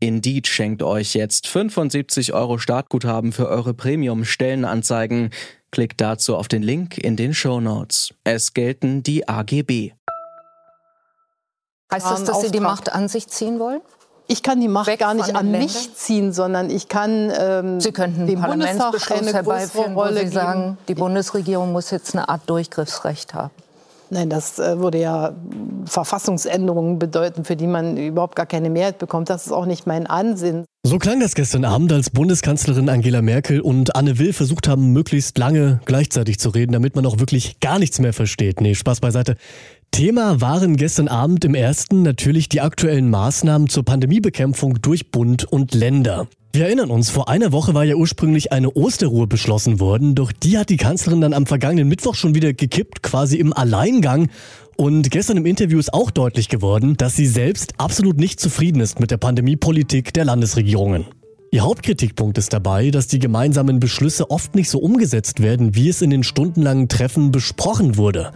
Indeed schenkt euch jetzt 75 Euro Startguthaben für eure Premium-Stellenanzeigen. Klickt dazu auf den Link in den Show Notes. Es gelten die AGB. Heißt das, dass Sie die Macht an sich ziehen wollen? Ich kann die Macht Weg gar nicht an mich Ländern? ziehen, sondern ich kann ähm, Sie könnten dem Bundestag eine größere Rolle Sie geben. sagen, die Bundesregierung muss jetzt eine Art Durchgriffsrecht haben. Nein, das äh, würde ja Verfassungsänderungen bedeuten, für die man überhaupt gar keine Mehrheit bekommt. Das ist auch nicht mein Ansinn. So klang das gestern Abend, als Bundeskanzlerin Angela Merkel und Anne Will versucht haben, möglichst lange gleichzeitig zu reden, damit man auch wirklich gar nichts mehr versteht. Nee, Spaß beiseite. Thema waren gestern Abend im ersten natürlich die aktuellen Maßnahmen zur Pandemiebekämpfung durch Bund und Länder. Wir erinnern uns, vor einer Woche war ja ursprünglich eine Osterruhe beschlossen worden, doch die hat die Kanzlerin dann am vergangenen Mittwoch schon wieder gekippt, quasi im Alleingang. Und gestern im Interview ist auch deutlich geworden, dass sie selbst absolut nicht zufrieden ist mit der Pandemiepolitik der Landesregierungen. Ihr Hauptkritikpunkt ist dabei, dass die gemeinsamen Beschlüsse oft nicht so umgesetzt werden, wie es in den stundenlangen Treffen besprochen wurde.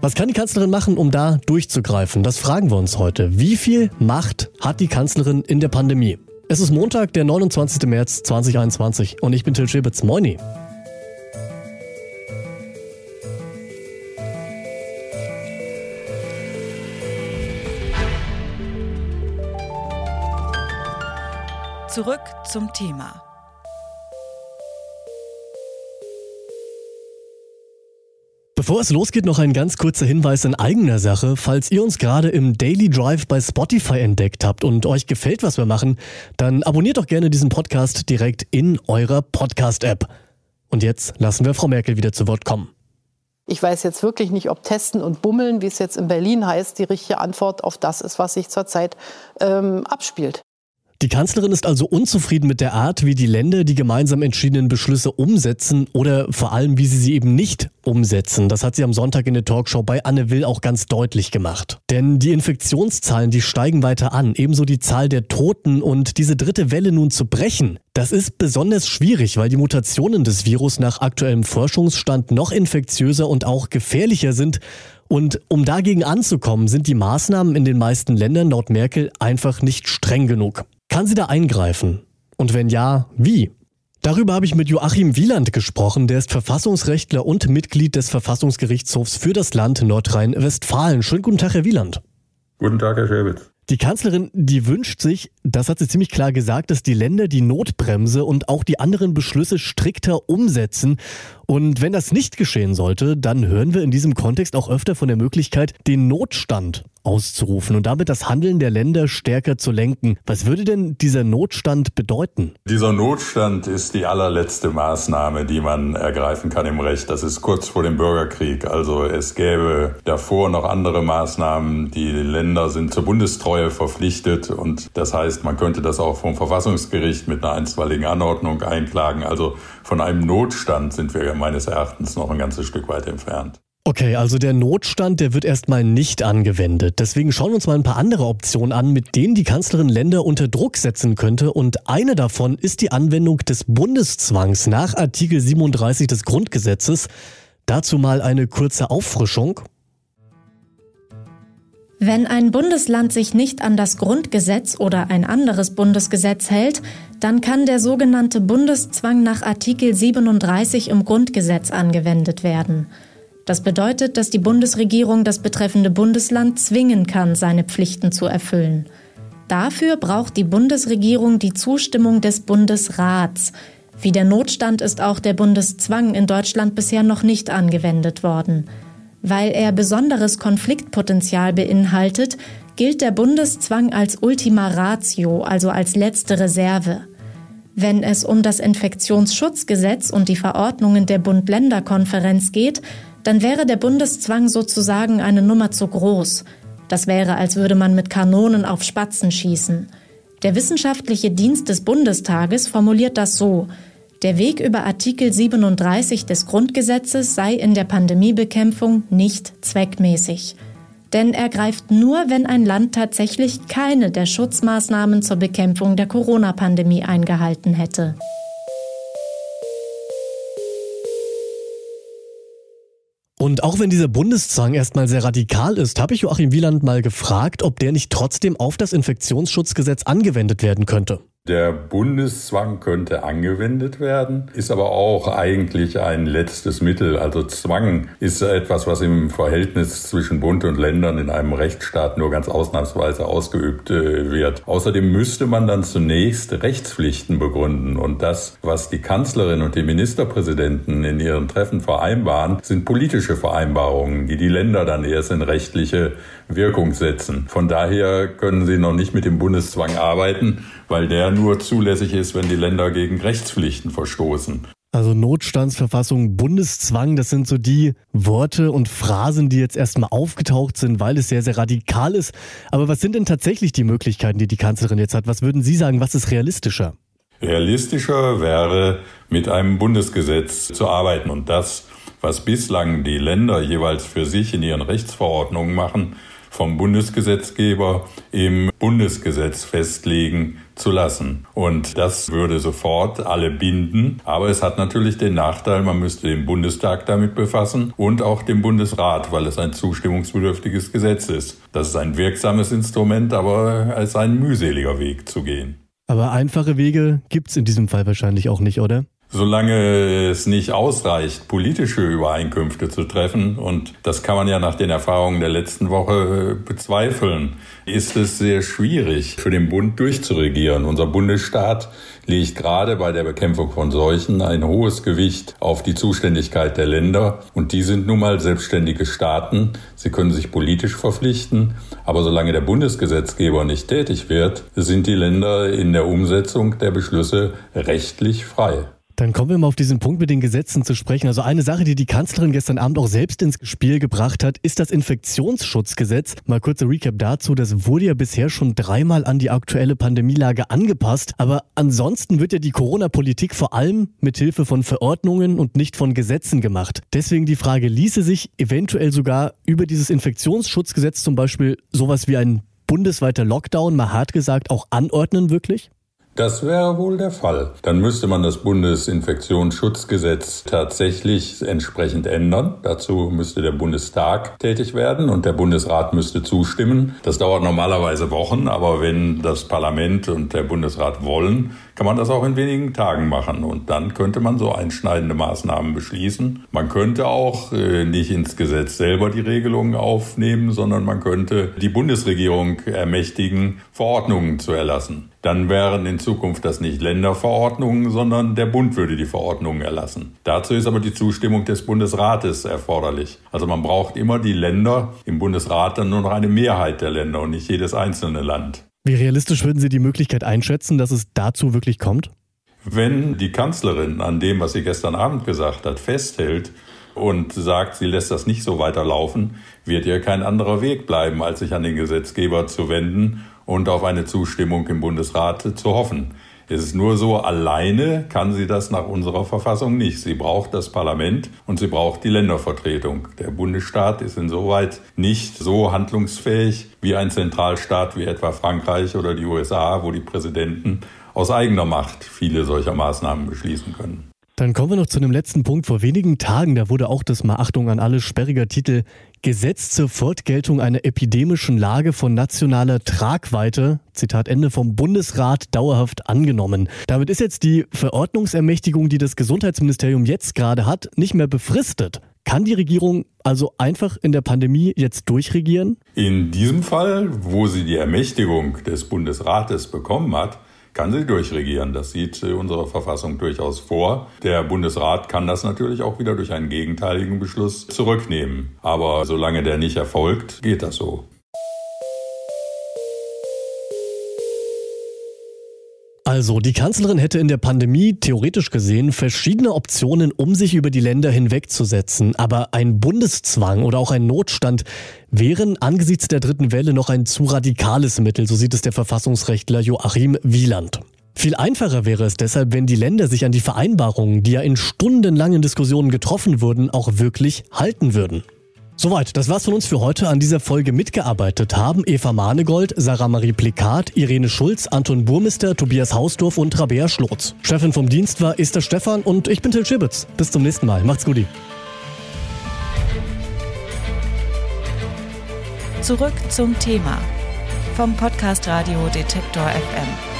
Was kann die Kanzlerin machen, um da durchzugreifen? Das fragen wir uns heute. Wie viel Macht hat die Kanzlerin in der Pandemie? Es ist Montag, der 29. März 2021 und ich bin Till Schibitz. Moini. Zurück zum Thema. Bevor es losgeht, noch ein ganz kurzer Hinweis in eigener Sache. Falls ihr uns gerade im Daily Drive bei Spotify entdeckt habt und euch gefällt, was wir machen, dann abonniert doch gerne diesen Podcast direkt in eurer Podcast-App. Und jetzt lassen wir Frau Merkel wieder zu Wort kommen. Ich weiß jetzt wirklich nicht, ob Testen und Bummeln, wie es jetzt in Berlin heißt, die richtige Antwort auf das ist, was sich zurzeit ähm, abspielt. Die Kanzlerin ist also unzufrieden mit der Art, wie die Länder die gemeinsam entschiedenen Beschlüsse umsetzen oder vor allem, wie sie sie eben nicht umsetzen. Das hat sie am Sonntag in der Talkshow bei Anne Will auch ganz deutlich gemacht. Denn die Infektionszahlen, die steigen weiter an, ebenso die Zahl der Toten und diese dritte Welle nun zu brechen. Das ist besonders schwierig, weil die Mutationen des Virus nach aktuellem Forschungsstand noch infektiöser und auch gefährlicher sind. Und um dagegen anzukommen, sind die Maßnahmen in den meisten Ländern laut Merkel einfach nicht streng genug. Kann sie da eingreifen? Und wenn ja, wie? Darüber habe ich mit Joachim Wieland gesprochen, der ist Verfassungsrechtler und Mitglied des Verfassungsgerichtshofs für das Land Nordrhein-Westfalen. Schönen guten Tag, Herr Wieland. Guten Tag, Herr Scherbitz. Die Kanzlerin, die wünscht sich, das hat sie ziemlich klar gesagt, dass die Länder die Notbremse und auch die anderen Beschlüsse strikter umsetzen. Und wenn das nicht geschehen sollte, dann hören wir in diesem Kontext auch öfter von der Möglichkeit, den Notstand auszurufen und damit das Handeln der Länder stärker zu lenken. Was würde denn dieser Notstand bedeuten? Dieser Notstand ist die allerletzte Maßnahme, die man ergreifen kann im Recht. Das ist kurz vor dem Bürgerkrieg. Also es gäbe davor noch andere Maßnahmen. Die Länder sind zur Bundestreue verpflichtet und das heißt, man könnte das auch vom Verfassungsgericht mit einer einstweiligen Anordnung einklagen. Also von einem Notstand sind wir meines Erachtens noch ein ganzes Stück weit entfernt. Okay, also der Notstand, der wird erstmal nicht angewendet. Deswegen schauen wir uns mal ein paar andere Optionen an, mit denen die Kanzlerin Länder unter Druck setzen könnte. Und eine davon ist die Anwendung des Bundeszwangs nach Artikel 37 des Grundgesetzes. Dazu mal eine kurze Auffrischung. Wenn ein Bundesland sich nicht an das Grundgesetz oder ein anderes Bundesgesetz hält, dann kann der sogenannte Bundeszwang nach Artikel 37 im Grundgesetz angewendet werden. Das bedeutet, dass die Bundesregierung das betreffende Bundesland zwingen kann, seine Pflichten zu erfüllen. Dafür braucht die Bundesregierung die Zustimmung des Bundesrats. Wie der Notstand ist auch der Bundeszwang in Deutschland bisher noch nicht angewendet worden. Weil er besonderes Konfliktpotenzial beinhaltet, gilt der Bundeszwang als Ultima Ratio, also als letzte Reserve. Wenn es um das Infektionsschutzgesetz und die Verordnungen der Bund-Länder-Konferenz geht, dann wäre der Bundeszwang sozusagen eine Nummer zu groß. Das wäre, als würde man mit Kanonen auf Spatzen schießen. Der wissenschaftliche Dienst des Bundestages formuliert das so. Der Weg über Artikel 37 des Grundgesetzes sei in der Pandemiebekämpfung nicht zweckmäßig. Denn er greift nur, wenn ein Land tatsächlich keine der Schutzmaßnahmen zur Bekämpfung der Corona-Pandemie eingehalten hätte. Und auch wenn dieser Bundeszwang erstmal sehr radikal ist, habe ich Joachim Wieland mal gefragt, ob der nicht trotzdem auf das Infektionsschutzgesetz angewendet werden könnte. Der Bundeszwang könnte angewendet werden, ist aber auch eigentlich ein letztes Mittel. Also Zwang ist etwas, was im Verhältnis zwischen Bund und Ländern in einem Rechtsstaat nur ganz ausnahmsweise ausgeübt äh, wird. Außerdem müsste man dann zunächst Rechtspflichten begründen. Und das, was die Kanzlerin und die Ministerpräsidenten in ihren Treffen vereinbaren, sind politische Vereinbarungen, die die Länder dann erst in rechtliche Wirkung setzen. Von daher können sie noch nicht mit dem Bundeszwang arbeiten, weil der nur zulässig ist, wenn die Länder gegen Rechtspflichten verstoßen. Also Notstandsverfassung, Bundeszwang, das sind so die Worte und Phrasen, die jetzt erstmal aufgetaucht sind, weil es sehr, sehr radikal ist. Aber was sind denn tatsächlich die Möglichkeiten, die die Kanzlerin jetzt hat? Was würden Sie sagen, was ist realistischer? Realistischer wäre, mit einem Bundesgesetz zu arbeiten und das, was bislang die Länder jeweils für sich in ihren Rechtsverordnungen machen, vom Bundesgesetzgeber im Bundesgesetz festlegen zu lassen. Und das würde sofort alle binden. Aber es hat natürlich den Nachteil, man müsste den Bundestag damit befassen und auch den Bundesrat, weil es ein zustimmungsbedürftiges Gesetz ist. Das ist ein wirksames Instrument, aber als ein mühseliger Weg zu gehen. Aber einfache Wege gibt's in diesem Fall wahrscheinlich auch nicht, oder? Solange es nicht ausreicht, politische Übereinkünfte zu treffen, und das kann man ja nach den Erfahrungen der letzten Woche bezweifeln, ist es sehr schwierig für den Bund durchzuregieren. Unser Bundesstaat legt gerade bei der Bekämpfung von Seuchen ein hohes Gewicht auf die Zuständigkeit der Länder. Und die sind nun mal selbstständige Staaten. Sie können sich politisch verpflichten. Aber solange der Bundesgesetzgeber nicht tätig wird, sind die Länder in der Umsetzung der Beschlüsse rechtlich frei. Dann kommen wir mal auf diesen Punkt mit den Gesetzen zu sprechen. Also eine Sache, die die Kanzlerin gestern Abend auch selbst ins Spiel gebracht hat, ist das Infektionsschutzgesetz. Mal kurzer Recap dazu. Das wurde ja bisher schon dreimal an die aktuelle Pandemielage angepasst. Aber ansonsten wird ja die Corona-Politik vor allem mit Hilfe von Verordnungen und nicht von Gesetzen gemacht. Deswegen die Frage, ließe sich eventuell sogar über dieses Infektionsschutzgesetz zum Beispiel sowas wie ein bundesweiter Lockdown, mal hart gesagt, auch anordnen wirklich? Das wäre wohl der Fall. Dann müsste man das Bundesinfektionsschutzgesetz tatsächlich entsprechend ändern. Dazu müsste der Bundestag tätig werden und der Bundesrat müsste zustimmen. Das dauert normalerweise Wochen, aber wenn das Parlament und der Bundesrat wollen, kann man das auch in wenigen Tagen machen. Und dann könnte man so einschneidende Maßnahmen beschließen. Man könnte auch äh, nicht ins Gesetz selber die Regelungen aufnehmen, sondern man könnte die Bundesregierung ermächtigen, Verordnungen zu erlassen. Dann wären in Zukunft das nicht Länderverordnungen, sondern der Bund würde die Verordnungen erlassen. Dazu ist aber die Zustimmung des Bundesrates erforderlich. Also man braucht immer die Länder, im Bundesrat dann nur noch eine Mehrheit der Länder und nicht jedes einzelne Land. Wie realistisch würden Sie die Möglichkeit einschätzen, dass es dazu wirklich kommt? Wenn die Kanzlerin an dem, was sie gestern Abend gesagt hat, festhält und sagt, sie lässt das nicht so weiterlaufen, wird ihr kein anderer Weg bleiben, als sich an den Gesetzgeber zu wenden und auf eine Zustimmung im Bundesrat zu hoffen. Es ist nur so, alleine kann sie das nach unserer Verfassung nicht. Sie braucht das Parlament und sie braucht die Ländervertretung. Der Bundesstaat ist insoweit nicht so handlungsfähig wie ein Zentralstaat wie etwa Frankreich oder die USA, wo die Präsidenten aus eigener Macht viele solcher Maßnahmen beschließen können. Dann kommen wir noch zu einem letzten Punkt. Vor wenigen Tagen, da wurde auch das mal Achtung an alle sperriger Titel Gesetz zur Fortgeltung einer epidemischen Lage von nationaler Tragweite, Zitat Ende, vom Bundesrat dauerhaft angenommen. Damit ist jetzt die Verordnungsermächtigung, die das Gesundheitsministerium jetzt gerade hat, nicht mehr befristet. Kann die Regierung also einfach in der Pandemie jetzt durchregieren? In diesem Fall, wo sie die Ermächtigung des Bundesrates bekommen hat, kann sie durchregieren. Das sieht unsere Verfassung durchaus vor. Der Bundesrat kann das natürlich auch wieder durch einen gegenteiligen Beschluss zurücknehmen. Aber solange der nicht erfolgt, geht das so. Also, die Kanzlerin hätte in der Pandemie theoretisch gesehen verschiedene Optionen, um sich über die Länder hinwegzusetzen. Aber ein Bundeszwang oder auch ein Notstand wären angesichts der dritten Welle noch ein zu radikales Mittel, so sieht es der Verfassungsrechtler Joachim Wieland. Viel einfacher wäre es deshalb, wenn die Länder sich an die Vereinbarungen, die ja in stundenlangen Diskussionen getroffen wurden, auch wirklich halten würden. Soweit, das war's von uns für heute. An dieser Folge mitgearbeitet haben Eva Manegold, Sarah Marie Plikat, Irene Schulz, Anton Burmister, Tobias Hausdorf und Rabea Schlotz. Chefin vom Dienst war Esther Stephan und ich bin Till Schibitz. Bis zum nächsten Mal. Macht's gut. Zurück zum Thema vom Podcast Radio Detektor FM.